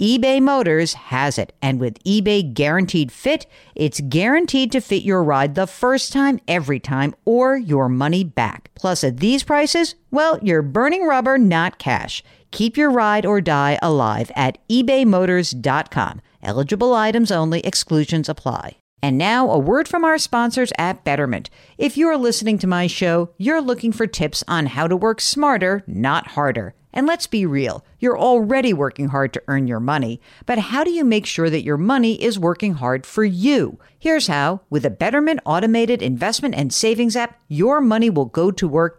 eBay Motors has it. And with eBay Guaranteed Fit, it's guaranteed to fit your ride the first time, every time, or your money back. Plus, at these prices, well, you're burning rubber, not cash. Keep your ride or die alive at ebaymotors.com. Eligible items only, exclusions apply. And now, a word from our sponsors at Betterment. If you're listening to my show, you're looking for tips on how to work smarter, not harder. And let's be real, you're already working hard to earn your money, but how do you make sure that your money is working hard for you? Here's how with a Betterment automated investment and savings app, your money will go to work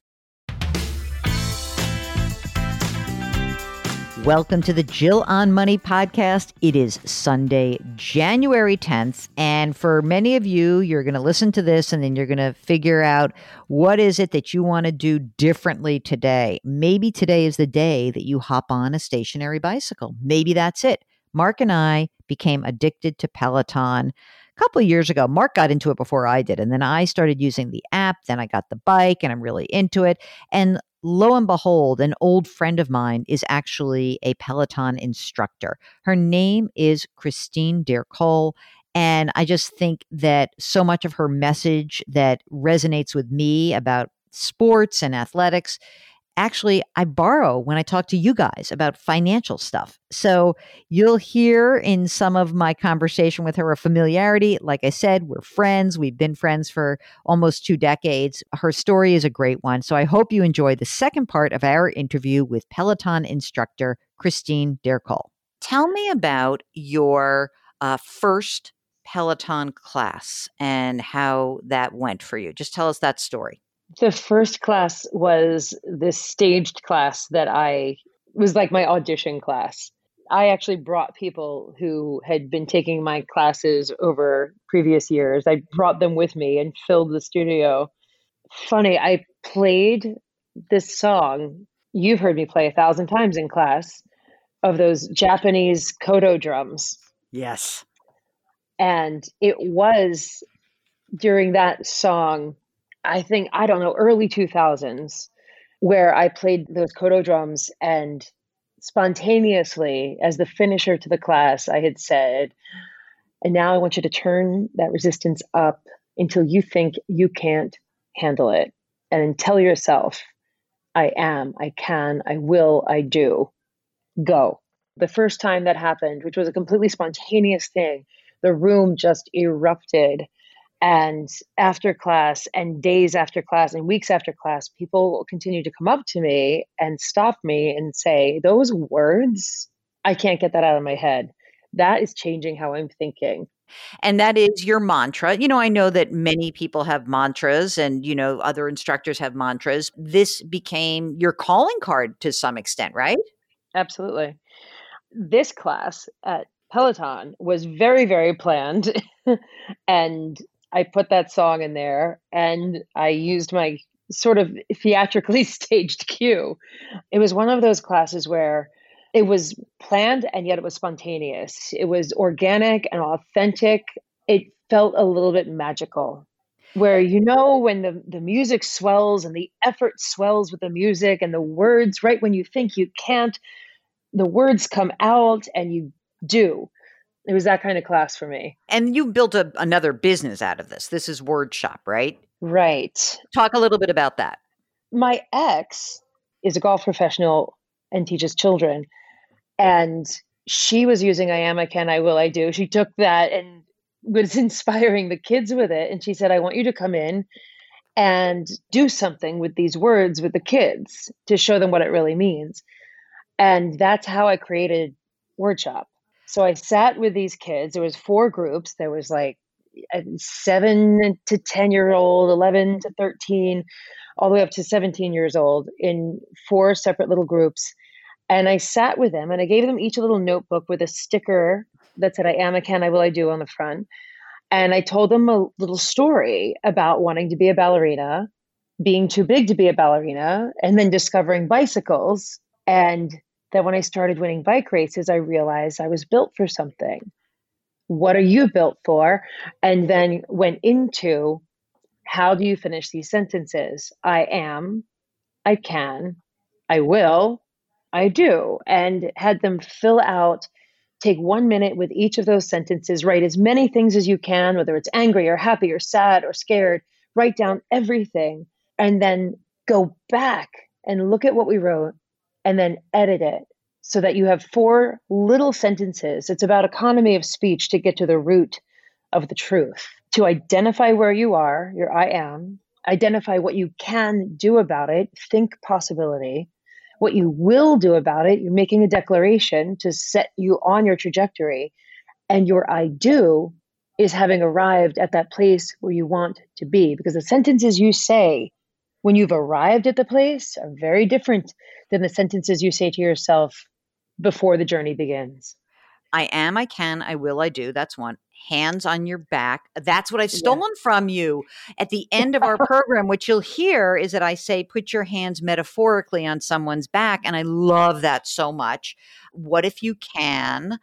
Welcome to the Jill on Money podcast. It is Sunday, January 10th. And for many of you, you're going to listen to this and then you're going to figure out what is it that you want to do differently today. Maybe today is the day that you hop on a stationary bicycle. Maybe that's it. Mark and I became addicted to Peloton a couple years ago. Mark got into it before I did. And then I started using the app. Then I got the bike and I'm really into it. And lo and behold, an old friend of mine is actually a Peloton instructor. Her name is Christine D'Ercole. And I just think that so much of her message that resonates with me about sports and athletics actually I borrow when I talk to you guys about financial stuff. So you'll hear in some of my conversation with her a familiarity. Like I said, we're friends. We've been friends for almost two decades. Her story is a great one. So I hope you enjoy the second part of our interview with Peloton instructor Christine D'Ercole. Tell me about your uh, first Peloton class and how that went for you. Just tell us that story. The first class was this staged class that I was like my audition class. I actually brought people who had been taking my classes over previous years. I brought them with me and filled the studio. Funny, I played this song you've heard me play a thousand times in class of those Japanese koto drums. Yes. And it was during that song I think, I don't know, early 2000s, where I played those koto drums and spontaneously, as the finisher to the class, I had said, and now I want you to turn that resistance up until you think you can't handle it. And tell yourself, I am, I can, I will, I do. Go. The first time that happened, which was a completely spontaneous thing, the room just erupted and after class and days after class and weeks after class people continue to come up to me and stop me and say those words i can't get that out of my head that is changing how i'm thinking and that is your mantra. You know, I know that many people have mantras and, you know, other instructors have mantras. This became your calling card to some extent, right? Absolutely. This class at Peloton was very, very planned. and I put that song in there and I used my sort of theatrically staged cue. It was one of those classes where It was planned and yet it was spontaneous. It was organic and authentic. It felt a little bit magical. Where you know when the, the music swells and the effort swells with the music and the words, right when you think you can't, the words come out and you do. It was that kind of class for me. And you built a, another business out of this. This is Word Shop, right? Right. Talk a little bit about that. My ex is a golf professional and teaches children. And she was using I am, I can, I will, I do. She took that and was inspiring the kids with it. And she said, I want you to come in and do something with these words with the kids to show them what it really means. And that's how I created Word Shop. So I sat with these kids. There was four groups. There was like seven to 10 year old, 11 to 13, all the way up to 17 years old in four separate little groups. And I sat with them and I gave them each a little notebook with a sticker that said, I am, I can, I will, I do on the front. And I told them a little story about wanting to be a ballerina, being too big to be a ballerina, and then discovering bicycles. And that when I started winning bike races, I realized I was built for something what are you built for? And then went into how do you finish these sentences? I am, I can, I will, I do. And had them fill out, take one minute with each of those sentences, write as many things as you can, whether it's angry or happy or sad or scared, write down everything, and then go back and look at what we wrote and then edit it so that you have four little sentences. It's about economy of speech to get to the root of the truth, to identify where you are, your I am, identify what you can do about it, think possibility, what you will do about it. You're making a declaration to set you on your trajectory. And your I do is having arrived at that place where you want to be. Because the sentences you say when you've arrived at the place are very different than the sentences you say to yourself before the journey begins. I am, I can, I will, I do. That's one. Hands on your back. That's what I've stolen yeah. from you at the end of our program. What you'll hear is that I say, put your hands metaphorically on someone's back. And I love that so much. What if you can?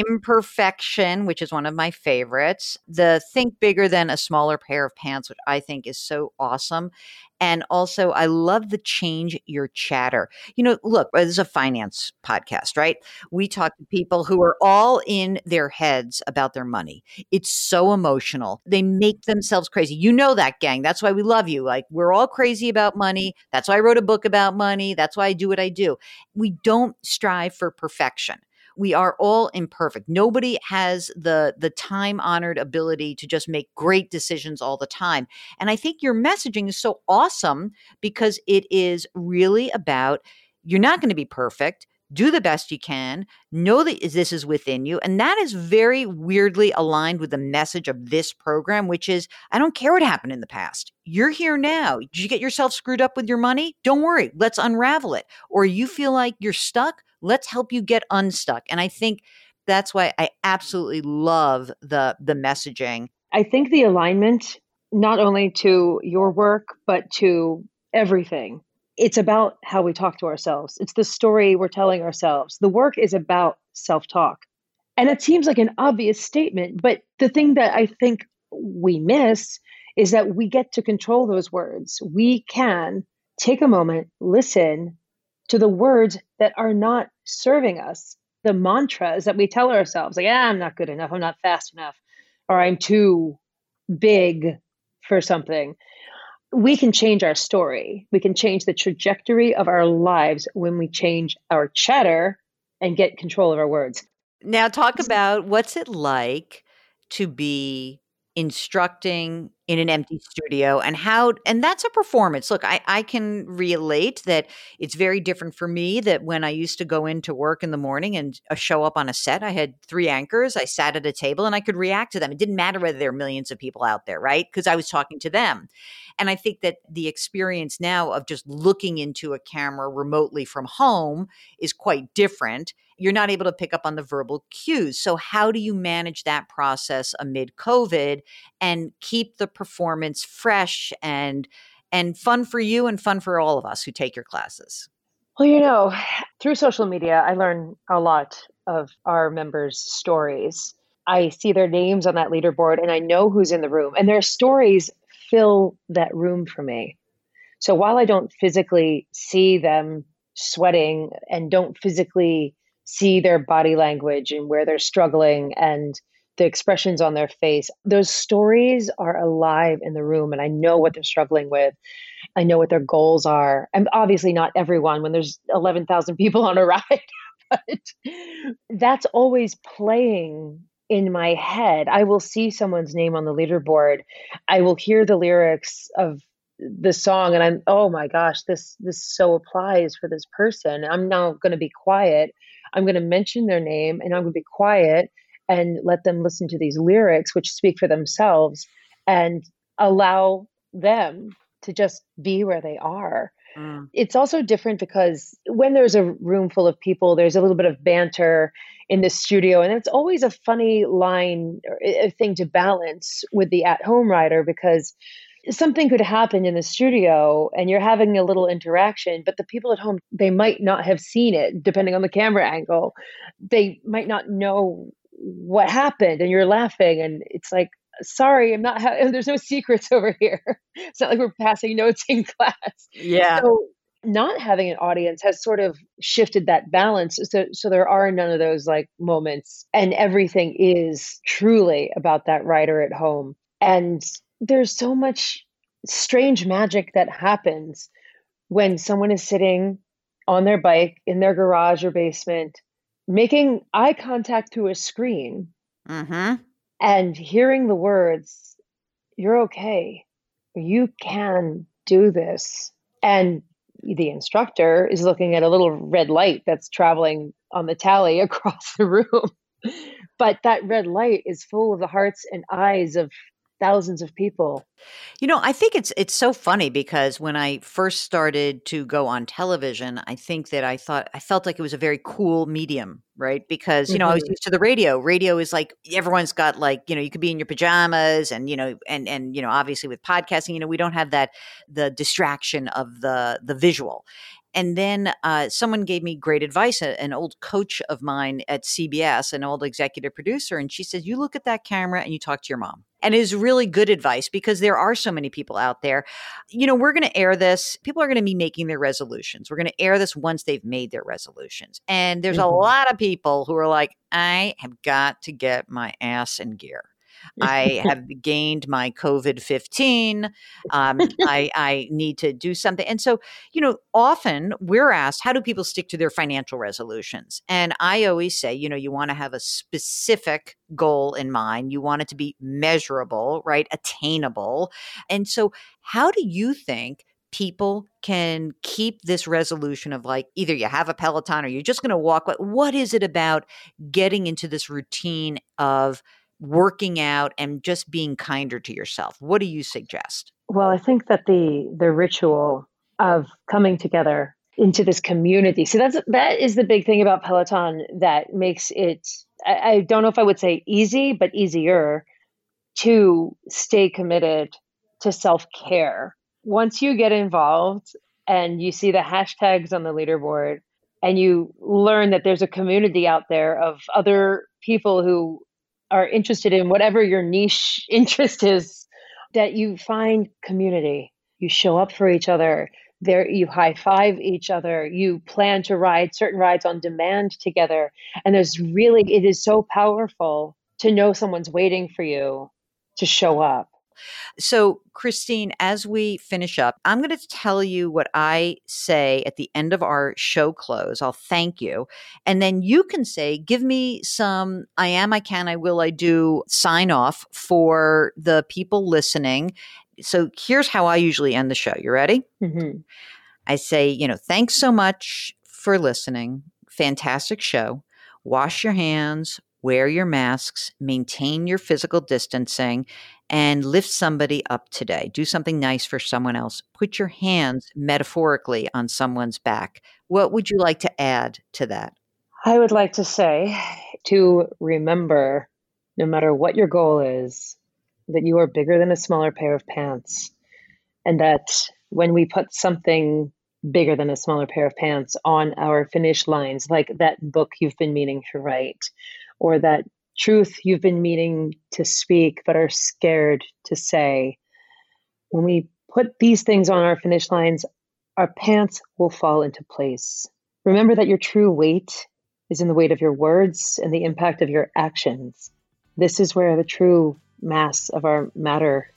Imperfection, which is one of my favorites, the think bigger than a smaller pair of pants, which I think is so awesome. And also, I love the change your chatter. You know, look, uh, this is a finance podcast, right? We talk to people who are all in their heads about their money. It's so emotional. They make themselves crazy. You know that, gang. That's why we love you. Like, we're all crazy about money. That's why I wrote a book about money. That's why I do what I do. We don't strive for perfection we are all imperfect. Nobody has the the time honored ability to just make great decisions all the time. And I think your messaging is so awesome because it is really about you're not going to be perfect. Do the best you can. Know that this is within you. And that is very weirdly aligned with the message of this program which is i don't care what happened in the past. You're here now. Did you get yourself screwed up with your money? Don't worry. Let's unravel it. Or you feel like you're stuck let's help you get unstuck and i think that's why i absolutely love the the messaging i think the alignment not only to your work but to everything it's about how we talk to ourselves. It's the story we're telling ourselves. The work is about self talk. And it seems like an obvious statement, but the thing that I think we miss is that we get to control those words. We can take a moment, listen to the words that are not serving us, the mantras that we tell ourselves, like, ah, I'm not good enough, I'm not fast enough, or I'm too big for something we can change our story. We can change the trajectory of our lives when we change our chatter and get control of our words. Now, talk about what's it like to be instructing in an empty studio and how and that's a performance. Look I, I can relate that it's very different for me that when i used to go into work in the morning and uh, show up on a set i had three anchors i sat at a table and i could react to them. It didn't matter whether there are millions of people out there right? Because i was talking to them. And i think that the experience now of just looking into a camera remotely from home is quite different you're not able to pick up on the verbal cues. So, how do you manage that process amid COVID and keep the performance fresh and and fun for you and fun for all of us who take your classes? Well, you know, through social media, I learn a lot of our members' stories. I see their names on that leaderboard and I know who's in the room, and their stories fill that room for me. So while I don't physically see them sweating and don't physically see their body language and where they're struggling and the expressions on their face, those stories are alive in the room. And I know what they're struggling with. I know what their goals are. And obviously, not everyone when there's 11,000 people on a ride, but that's always playing in my head. I will see someone's name on the leaderboard. I will hear the lyrics of the song and I'm oh my gosh this this so applies for this person. I'm now going to be quiet. I'm going to mention their name and I'm going to be quiet and let them listen to these lyrics which speak for themselves and allow them to just be where they are. Mm. It's also different because when there's a room full of people, there's a little bit of banter in the studio, and it's always a funny line or a thing to balance with the at home rider because something could happen in the studio and you're having a little interaction, but the people at home, they might not have seen it depending on the camera angle. They might not know what happened and you're laughing and it's like sorry i'm not ha- there's no secrets over here. It's not like we're passing notes in class. Yeah. So not having an audience has sort of shifted that balance. So so there are none of those like moments and everything is truly about that rider at home. And there's so much strange magic that happens when someone is sitting on their bike in their garage or basement making eye contact through a screen mm-hmm. and hearing the words, You're okay. You can do this. And the instructor is looking at a little red light that's traveling on the tally across the room. but that red light is full of the hearts and eyes of thousands of people. You know, I think it's it's so funny because when I first started to go on television, I think that I thought I felt like it was a very cool medium, right? Because, you know, I was mm-hmm. used to the radio. Radio is like everyone's got like, you know, you could be in your pajamas and, you know, and and you know, obviously with podcasting, you know, we don't have that the distraction of the the visual. And then uh, someone gave me great advice, an old coach of mine at CBS, an old executive producer. And she said, You look at that camera and you talk to your mom. And is really good advice because there are so many people out there. You know, we're going to air this. People are going to be making their resolutions. We're going to air this once they've made their resolutions. And there's mm-hmm. a lot of people who are like, I have got to get my ass in gear. I have gained my COVID 15. Um, I, I need to do something. And so, you know, often we're asked, how do people stick to their financial resolutions? And I always say, you know, you want to have a specific goal in mind. You want it to be measurable, right? Attainable. And so, how do you think? people can keep this resolution of like either you have a peloton or you're just going to walk what is it about getting into this routine of working out and just being kinder to yourself. What do you suggest? Well, I think that the the ritual of coming together into this community. So that's that is the big thing about Peloton that makes it I, I don't know if I would say easy, but easier to stay committed to self-care. Once you get involved and you see the hashtags on the leaderboard and you learn that there's a community out there of other people who are interested in whatever your niche interest is, that you find community. You show up for each other. There, you high five each other. You plan to ride certain rides on demand together. And there's really, it is so powerful to know someone's waiting for you to show up. So, Christine, as we finish up, I'm going to tell you what I say at the end of our show close. I'll thank you. And then you can say, give me some I am, I can, I will, I do sign off for the people listening. So, here's how I usually end the show. You ready? Mm-hmm. I say, you know, thanks so much for listening. Fantastic show. Wash your hands, wear your masks, maintain your physical distancing, and lift somebody up today. Do something nice for someone else. Put your hands metaphorically on someone's back. What would you like to add to that? I would like to say to remember no matter what your goal is, that you are bigger than a smaller pair of pants. And that when we put something bigger than a smaller pair of pants on our finish lines, like that book you've been meaning to write, or that truth you've been meaning to speak but are scared to say. When we put these things on our finish lines, our pants will fall into place. Remember that your true weight is in the weight of your words and the impact of your actions. This is where the true mass of our matter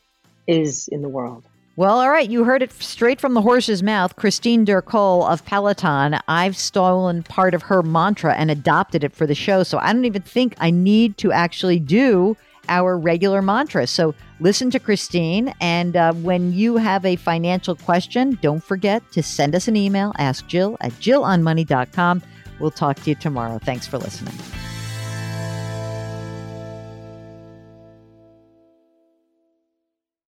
is in the world. Well, all right. You heard it straight from the horse's mouth. Christine D'Ercole of Peloton. I've stolen part of her mantra and adopted it for the show. So I don't even think I need to actually do our regular mantra. So listen to Christine. And uh, when you have a financial question, don't forget to send us an email. Ask Jill at jillonmoney.com. We'll talk to you tomorrow. Thanks for listening.